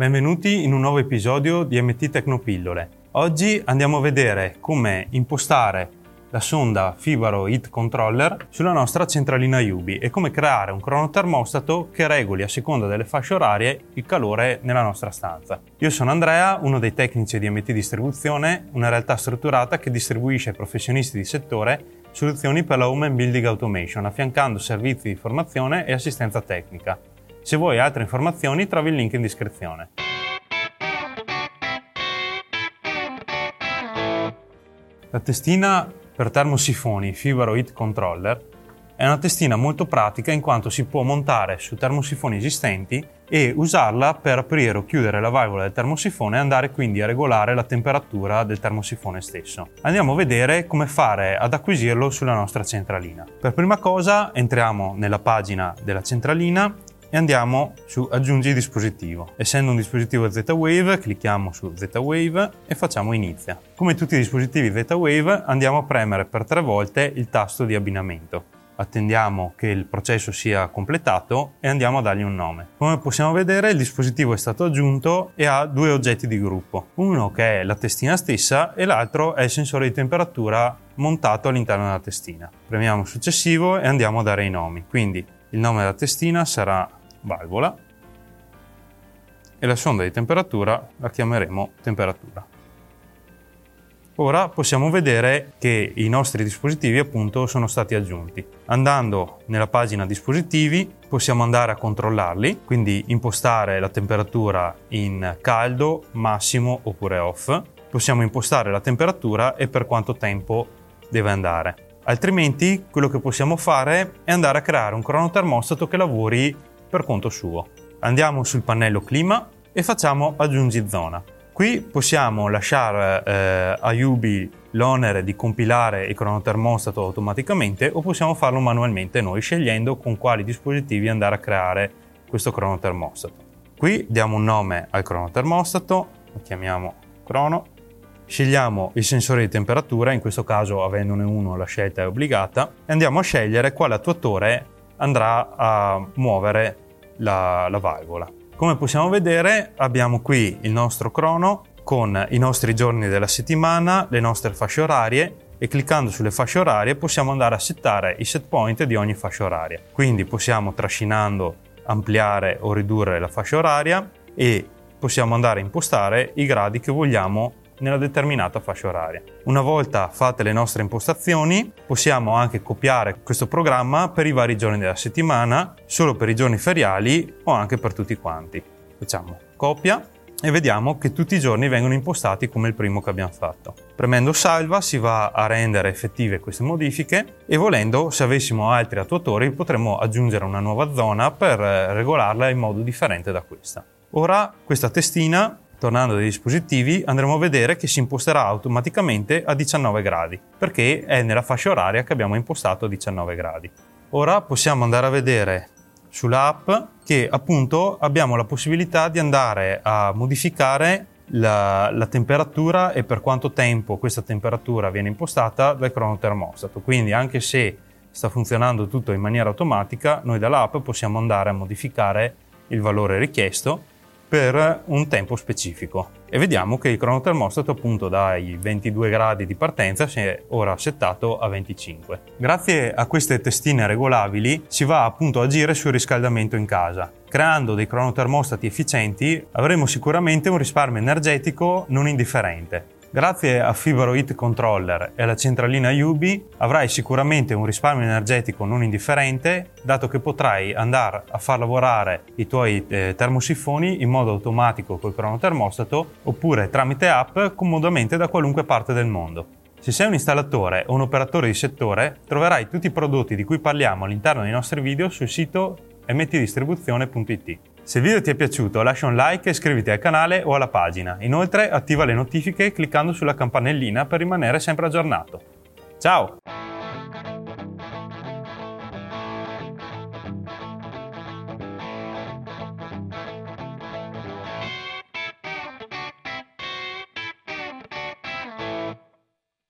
Benvenuti in un nuovo episodio di MT Tecnopillole. Oggi andiamo a vedere come impostare la sonda Fibaro Heat Controller sulla nostra centralina Yubi e come creare un cronotermostato che regoli a seconda delle fasce orarie il calore nella nostra stanza. Io sono Andrea, uno dei tecnici di MT Distribuzione, una realtà strutturata che distribuisce ai professionisti di settore soluzioni per la Home Building Automation, affiancando servizi di formazione e assistenza tecnica. Se vuoi altre informazioni trovi il link in descrizione. La testina per termosifoni Fibaro Heat Controller è una testina molto pratica in quanto si può montare su termosifoni esistenti e usarla per aprire o chiudere la valvola del termosifone e andare quindi a regolare la temperatura del termosifone stesso. Andiamo a vedere come fare ad acquisirlo sulla nostra centralina. Per prima cosa entriamo nella pagina della centralina e andiamo su aggiungi dispositivo. Essendo un dispositivo Z-Wave clicchiamo su Z-Wave e facciamo inizia. Come tutti i dispositivi Z-Wave andiamo a premere per tre volte il tasto di abbinamento attendiamo che il processo sia completato e andiamo a dargli un nome. Come possiamo vedere il dispositivo è stato aggiunto e ha due oggetti di gruppo, uno che è la testina stessa e l'altro è il sensore di temperatura montato all'interno della testina. Premiamo successivo e andiamo a dare i nomi, quindi il nome della testina sarà valvola e la sonda di temperatura la chiameremo temperatura. Ora possiamo vedere che i nostri dispositivi appunto sono stati aggiunti. Andando nella pagina dispositivi possiamo andare a controllarli, quindi impostare la temperatura in caldo, massimo oppure off. Possiamo impostare la temperatura e per quanto tempo deve andare. Altrimenti quello che possiamo fare è andare a creare un cronotermostato che lavori per conto suo. Andiamo sul pannello clima e facciamo aggiungi zona. Qui possiamo lasciare eh, a Yubi l'onere di compilare il cronotermostato automaticamente o possiamo farlo manualmente noi scegliendo con quali dispositivi andare a creare questo cronotermostato. Qui diamo un nome al cronotermostato, lo chiamiamo crono, scegliamo il sensore di temperatura, in questo caso avendone uno la scelta è obbligata, e andiamo a scegliere quale attuatore andrà a muovere la, la valvola. Come possiamo vedere abbiamo qui il nostro crono con i nostri giorni della settimana, le nostre fasce orarie e cliccando sulle fasce orarie possiamo andare a settare i set point di ogni fascia oraria. Quindi possiamo trascinando ampliare o ridurre la fascia oraria e possiamo andare a impostare i gradi che vogliamo nella determinata fascia oraria. Una volta fatte le nostre impostazioni, possiamo anche copiare questo programma per i vari giorni della settimana, solo per i giorni feriali o anche per tutti quanti. Facciamo copia e vediamo che tutti i giorni vengono impostati come il primo che abbiamo fatto. Premendo salva si va a rendere effettive queste modifiche e volendo, se avessimo altri attuatori, potremmo aggiungere una nuova zona per regolarla in modo differente da questa. Ora questa testina Tornando dai dispositivi andremo a vedere che si imposterà automaticamente a 19 gradi perché è nella fascia oraria che abbiamo impostato a 19 gradi. Ora possiamo andare a vedere sull'app che appunto abbiamo la possibilità di andare a modificare la, la, temperatura e per quanto tempo questa temperatura viene impostata dal cronotermostato. Quindi anche se sta funzionando tutto in maniera automatica, noi dall'app possiamo andare a modificare il valore richiesto per un tempo specifico e vediamo che il cronotermostato appunto dai 22 gradi di partenza si è ora settato a 25. Grazie a queste testine regolabili si va appunto a agire sul riscaldamento in casa. Creando dei cronotermostati efficienti avremo sicuramente un risparmio energetico non indifferente Grazie a Fibaro Heat Controller e alla centralina Yubi avrai sicuramente un risparmio energetico non indifferente, dato che potrai andare a far lavorare i tuoi eh, termosifoni in modo automatico col cronotermostato oppure tramite app comodamente da qualunque parte del mondo. Se sei un installatore o un operatore di settore, troverai tutti i prodotti di cui parliamo all'interno dei nostri video sul sito mtdistribuzione.it. Se il video ti è piaciuto lascia un like e iscriviti al canale o alla pagina. Inoltre attiva le notifiche cliccando sulla campanellina per rimanere sempre aggiornato. Ciao!